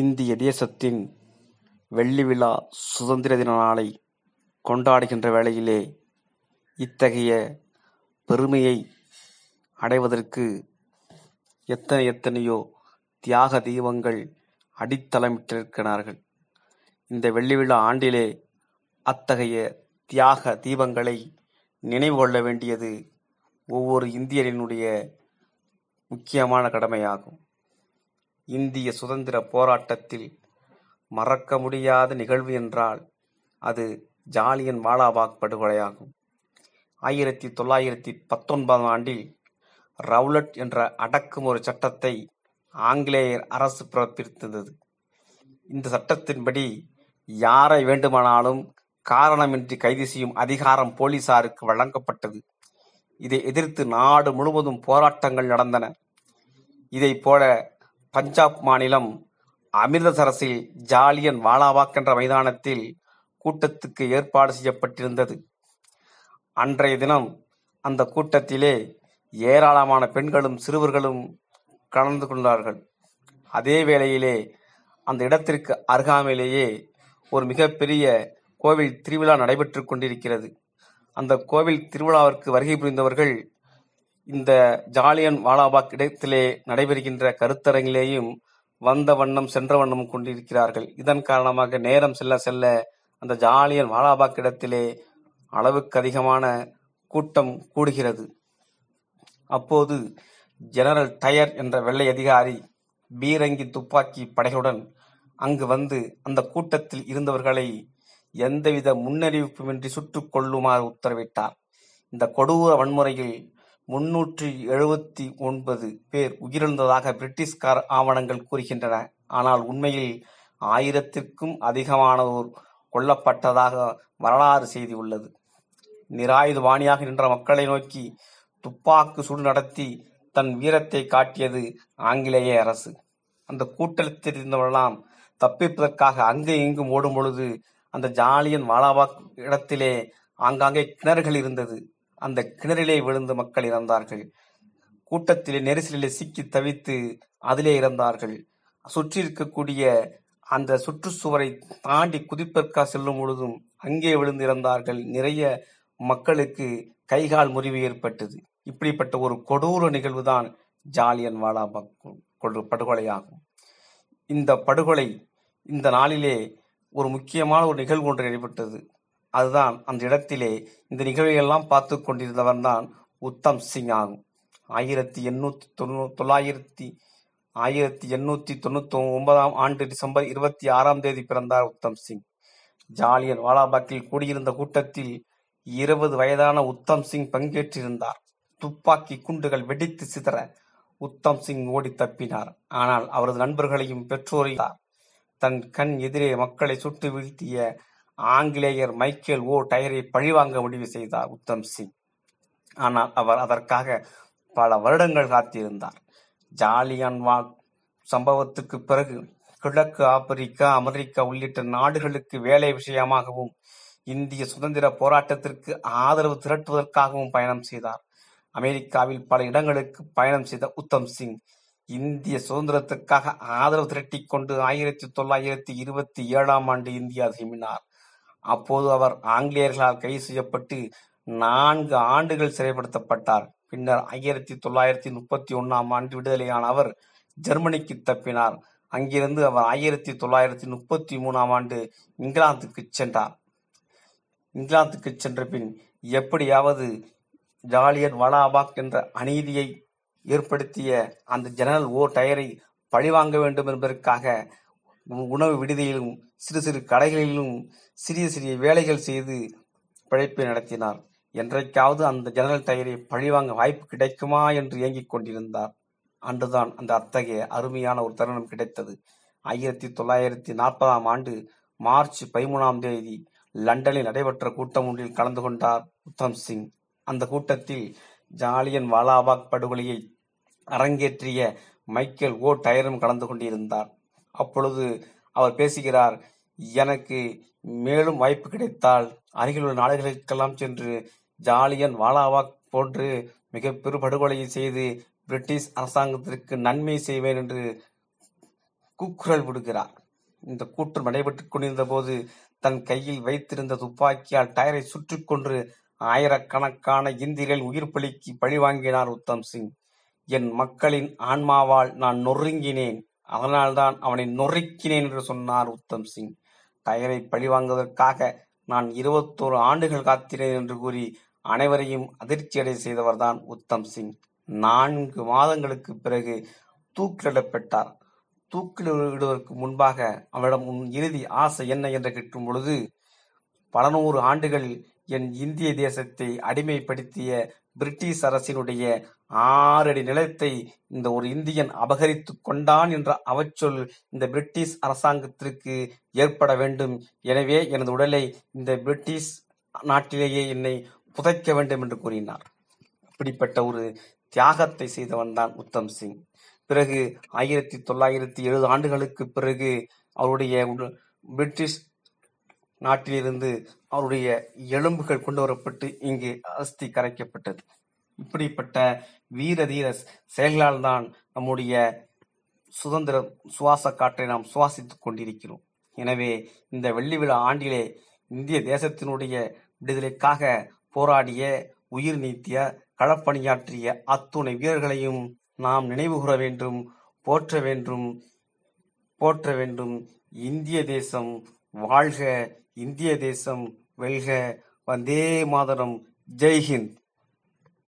இந்திய தேசத்தின் வெள்ளி விழா சுதந்திர தின நாளை கொண்டாடுகின்ற வேளையிலே இத்தகைய பெருமையை அடைவதற்கு எத்தனை எத்தனையோ தியாக தீபங்கள் அடித்தளமிட்டிருக்கிறார்கள். இந்த வெள்ளி விழா ஆண்டிலே அத்தகைய தியாக தீபங்களை நினைவு கொள்ள வேண்டியது ஒவ்வொரு இந்தியரினுடைய முக்கியமான கடமையாகும். இந்திய சுதந்திர போராட்டத்தில் மறக்க முடியாத நிகழ்வு என்றால் அது ஜாலியன் வாலாபாக் படுகொலையாகும் ஆயிரத்தி தொள்ளாயிரத்தி பத்தொன்பதாம் ஆண்டில் ரவுலட் என்ற அடக்குமுறை சட்டத்தை ஆங்கிலேயர் அரசு பிறப்பித்தது இந்த சட்டத்தின்படி யாரை வேண்டுமானாலும் காரணமின்றி கைது செய்யும் அதிகாரம் போலீசாருக்கு வழங்கப்பட்டது. இதை எதிர்த்து நாடு முழுவதும் போராட்டங்கள் நடந்தன. இதைப் போல பஞ்சாப் மாநிலம் அமிர்தசரஸில் ஜாலியன் வாலாபாக் என்ற மைதானத்தில் கூட்டத்துக்கு ஏற்பாடு செய்யப்பட்டிருந்தது. அன்றைய தினம் அந்த கூட்டத்திலே ஏராளமான பெண்களும் சிறுவர்களும் கலந்து கொண்டார்கள். அதே வேளையிலே அந்த இடத்திற்கு அருகாமையிலேயே ஒரு மிகப்பெரிய கோவில் திருவிழா நடைபெற்றுக் கொண்டிருக்கிறது. அந்த கோவில் திருவிழாவிற்கு வருகை புரிந்தவர்கள் இந்த ஜாலியன் வாலாபாக் இடத்திலே நடைபெறுகின்ற கருத்தரங்கிலேயும் வந்த வண்ணம் சென்ற வண்ணம் கொண்டிருக்கிறார்கள். இதன் காரணமாக நேரம் செல்ல செல்ல அந்த ஜாலியன் வாலாபாக் இடத்திலே அளவுக்கு அதிகமான கூட்டம் கூடுகிறது. அப்போது ஜெனரல் டயர் என்ற வெள்ளை அதிகாரி பீரங்கி துப்பாக்கி படைகளுடன் அங்கு வந்து அந்த கூட்டத்தில் இருந்தவர்களை எந்தவித முன்னறிவிப்புமின்றி சுட்டுக் கொள்ளுமாறு உத்தரவிட்டார். இந்த கொடூர வன்முறையில் முன்னூற்றி எழுபத்தி ஒன்பது பேர் உயிரிழந்ததாக பிரிட்டிஷ்கார் ஆவணங்கள் கூறுகின்றன. ஆனால் உண்மையில் ஆயிரத்திற்கும் அதிகமானோர் கொல்லப்பட்டதாக வரலாறு செய்தி உள்ளது நிராயுதபாணியாக நின்ற மக்களை நோக்கி துப்பாக்கு சூடு நடத்தி தன் வீரத்தை காட்டியது ஆங்கிலேய அரசு. அந்த கூட்டத்தில் இருந்தவரெல்லாம் தப்பிப்பதற்காக அங்கே இங்கும் ஓடும் பொழுது அந்த ஜாலியன் வாலாபாக் இடத்திலே ஆங்காங்கே கிணறுகள் இருந்தது. அந்த கிணறிலே விழுந்து மக்கள் இறந்தார்கள். கூட்டத்திலே நெரிசலிலே சிக்கி தவித்து அதிலே இறந்தார்கள். சுற்றி இருக்கக்கூடிய அந்த சுற்றுச்சுவரை தாண்டி குதிப்பற்கா செல்லும் பொழுதும் அங்கே விழுந்து இறந்தார்கள். நிறைய மக்களுக்கு கைகால் முறிவு ஏற்பட்டது. இப்படிப்பட்ட ஒரு கொடூர நிகழ்வுதான் ஜாலியன் வாலாபாக் கொடு- படுகொலையாகும். இந்த படுகொலை இந்த நாளிலே ஒரு முக்கியமான ஒரு நிகழ்வு ஒன்று நடைபெற்றது. அதுதான் அந்த இடத்திலே இந்த நிகழ்வையெல்லாம் பார்த்து கொண்டிருந்தவன் தான் உத்தம் சிங் ஆகும். ஆயிரத்தி எண்ணூத்தி தொண்ணூ தொள்ளாயிரத்தி ஆயிரத்தி எண்ணூத்தி தொண்ணூத்தி ஒன்பதாம் ஆண்டு டிசம்பர் இருபத்தி ஆறாம் தேதி பிறந்தார் உத்தம் சிங். ஜாலியன் வாலாபாக்கில் கூடியிருந்த கூட்டத்தில் இருபது வயதான உத்தம் சிங் பங்கேற்றிருந்தார். துப்பாக்கி குண்டுகள் வெடித்து சிதற உத்தம் சிங் ஓடி தப்பினார். ஆனால் அவரது நண்பர்களையும் பெற்றோரையும் தன் கண் எதிரே மக்களை சுட்டு வீழ்த்திய ஆங்கிலேயர் மைக்கேல் ஓ டயரை பழிவாங்க முடிவு செய்தார் உத்தம் சிங். ஆனால் அவர் அதற்காக பல வருடங்கள் காத்திருந்தார். ஜாலியன்வாக் சம்பவத்துக்கு பிறகு கிழக்கு ஆப்பிரிக்கா அமெரிக்கா உள்ளிட்ட நாடுகளுக்கு வேலை விஷயமாகவும் இந்திய சுதந்திர போராட்டத்திற்கு ஆதரவு திரட்டுவதற்காகவும் பயணம் செய்தார். அமெரிக்காவில் பல இடங்களுக்கு பயணம் செய்த உத்தம் சிங் இந்திய சுதந்திரத்திற்காக ஆதரவு திரட்டி கொண்டு ஆயிரத்தி தொள்ளாயிரத்தி இருபத்தி ஏழாம் ஆண்டு இந்தியா திரும்பினார். அப்போது அவர் ஆங்கிலேயர்களால் கைது செய்யப்பட்டு நான்கு ஆண்டுகள் சிறைப்படுத்தப்பட்டார். பின்னர் ஆயிரத்தி தொள்ளாயிரத்தி முப்பத்தி ஒன்னாம் ஆண்டு விடுதலையான அவர் ஜெர்மனிக்கு தப்பினார். அங்கிருந்து அவர் ஆயிரத்தி தொள்ளாயிரத்தி முப்பத்தி மூணாம் ஆண்டு இங்கிலாந்துக்கு சென்றார். இங்கிலாந்துக்கு சென்ற பின் எப்படியாவது ஜாலியன் வலாபாக் என்ற அநீதியை ஏற்படுத்திய அந்த ஜெனரல் ஓ டயரை பழிவாங்க வேண்டும் என்பதற்காக உணவு விடுதியிலும் சிறு சிறு கடைகளிலும் சிறிய சிறிய வேலைகள் செய்து பிழைப்பை நடத்தினார். என்றைக்காவது அந்த ஜெனரல் டயரை பழிவாங்க வாய்ப்பு கிடைக்குமா என்று இயங்கிக் கொண்டிருந்தார். அன்றுதான் அந்த அத்தகைய அருமையான ஒரு தருணம் கிடைத்தது. ஆயிரத்தி தொள்ளாயிரத்தி நாற்பதாம் ஆண்டு மார்ச் பதிமூணாம் தேதி லண்டனில் நடைபெற்ற கூட்டம் ஒன்றில் கலந்து கொண்டார் உத்தம் சிங். அந்த கூட்டத்தில் ஜாலியன் வாலாபாக் படுகொலையை அரங்கேற்றிய மைக்கேல் ஓ டயரும் கலந்து கொண்டிருந்தார். அப்பொழுது அவர் பேசுகிறார் எனக்கு மேலும் வாய்ப்பு கிடைத்தால் அருகிலுள்ள நாடுகளுக்கெல்லாம் சென்று ஜாலியன் வாலாவாக் போன்று மிக பெரு படுகொலையை செய்து பிரிட்டிஷ் அரசாங்கத்திற்கு நன்மை செய்வேன் என்று கூக்குரல் விடுகிறார். இந்த கூற்று நடைபெற்றுக் கொண்டிருந்த போது தன் கையில் வைத்திருந்த துப்பாக்கியால் டயரை சுற்றிக்கொன்று ஆயிரக்கணக்கான இந்தியர்கள் உயிர் பலிக்கு பழிவாங்கினார் உத்தம் சிங். என் மக்களின் ஆன்மாவால் நான் நொறுங்கினேன். அதனால்தான் அவனை நொறுக்கினேன் என்று சொன்னார் உத்தம் சிங். டயரை பழிவாங்குவதற்காக நான் இருபத்தோரு ஆண்டுகள் காத்தினேன் என்று கூறி அனைவரையும் அதிர்ச்சியடை செய்தவர்தான் உத்தம் சிங். நான்கு மாதங்களுக்கு பிறகு தூக்கிலிடப்பட்டார். தூக்கிலிடுவதற்கு முன்பாக அவனிடம் உன் இறுதி ஆசை என்ன என்று கேட்கும் பொழுது பல நூறு ஆண்டுகள் என் இந்திய தேசத்தை அடிமைப்படுத்திய பிரிட்டிஷ் அரசினுடைய ஆறடி நிலத்தை இந்த ஒரு இந்தியன் அபகரித்து கொண்டான் என்ற அவச்சொல் இந்த பிரிட்டிஷ் அரசாங்கத்திற்கு ஏற்பட வேண்டும். எனவே எனது உடலை இந்த பிரிட்டிஷ் நாட்டிலேயே என்னை புதைக்க வேண்டும் என்று கூறினார். அப்படிப்பட்ட ஒரு தியாகத்தை செய்தவன் தான் உத்தம் சிங். பிறகு ஆயிரத்தி தொள்ளாயிரத்தி எழுபது ஆண்டுகளுக்கு பிறகு அவருடைய பிரிட்டிஷ் நாட்டிலிருந்து அவருடைய எலும்புகள் கொண்டு வரப்பட்டு இங்கு அஸ்தி கரைக்கப்பட்டது. இப்படிப்பட்ட வீர தீர செயல்களால் தான் நம்முடைய சுதந்திர சுவாச காற்றை நாம் சுவாசித்துக் கொண்டிருக்கிறோம். எனவே இந்த வெள்ளி விழா ஆண்டிலே இந்திய தேசத்தினுடைய விடுதலைக்காக போராடிய உயிர் நீத்திய களப்பணியாற்றிய அத்துணை வீரர்களையும் நாம் நினைவுகூர வேண்டும் போற்ற வேண்டும் போற்ற வேண்டும். இந்திய தேசம் வாழ்க இந்திய தேசம் வெல்க. வந்தே மாதரம். ஜெய்ஹிந்த்